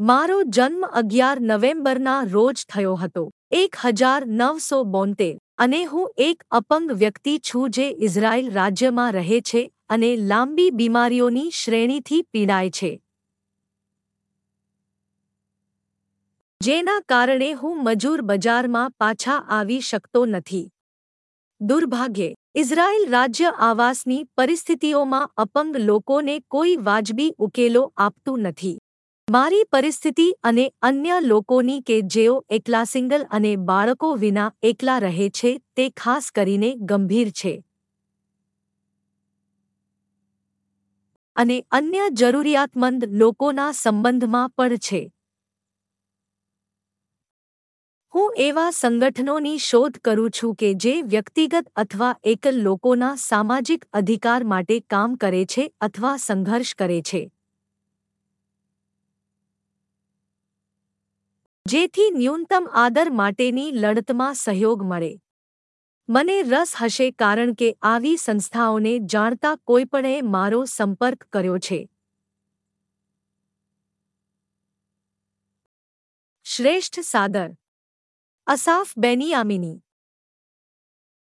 મારો જન્મ અગિયાર નવેમ્બરના રોજ થયો હતો. એક હજાર નવસો બોતેર. અને હું એક અપંગ વ્યક્તિ છું જે ઇઝરાયલ રાજ્યમાં રહે છે અને લાંબી બીમારીઓની શ્રેણીથી પીડાય છે. જેના કારણે હું મજૂર બજારમાં પાછા આવી શકતો નથી. દુર્ભાગ્યે, ઇઝરાયલ રાજ્ય આવાસની પરિસ્થિતિઓમાં અપંગ લોકોને કોઈ વાજબી ઉકેલો આપતું નથી. મારી પરિસ્થિતિ અને અન્ય લોકોની કે જેઓ એકલા સિંગલ અને બાળકો વિના એકલા રહે છે, તે ખાસ કરીને ગંભીર છે. અને અન્ય જરૂરિયાતમંદ લોકોના સંબંધમાં પણ છે. હું એવા સંગઠનોની શોધ કરું છું કે જે વ્યક્તિગત અથવા એકલ લોકોના સામાજિક અધિકાર માટે કામ કરે છે અથવા સંઘર્ષ કરે છે. જેથી ન્યૂનતમ આદર માટેની લડતમાં સહયોગ મળે મને રસ હશે કારણ કે આવી સંસ્થાઓને જાણતા કોઈપણે મારો સંપર્ક કર્યો છે શ્રેષ્ઠ સાદર અસાફ બેનિયામિની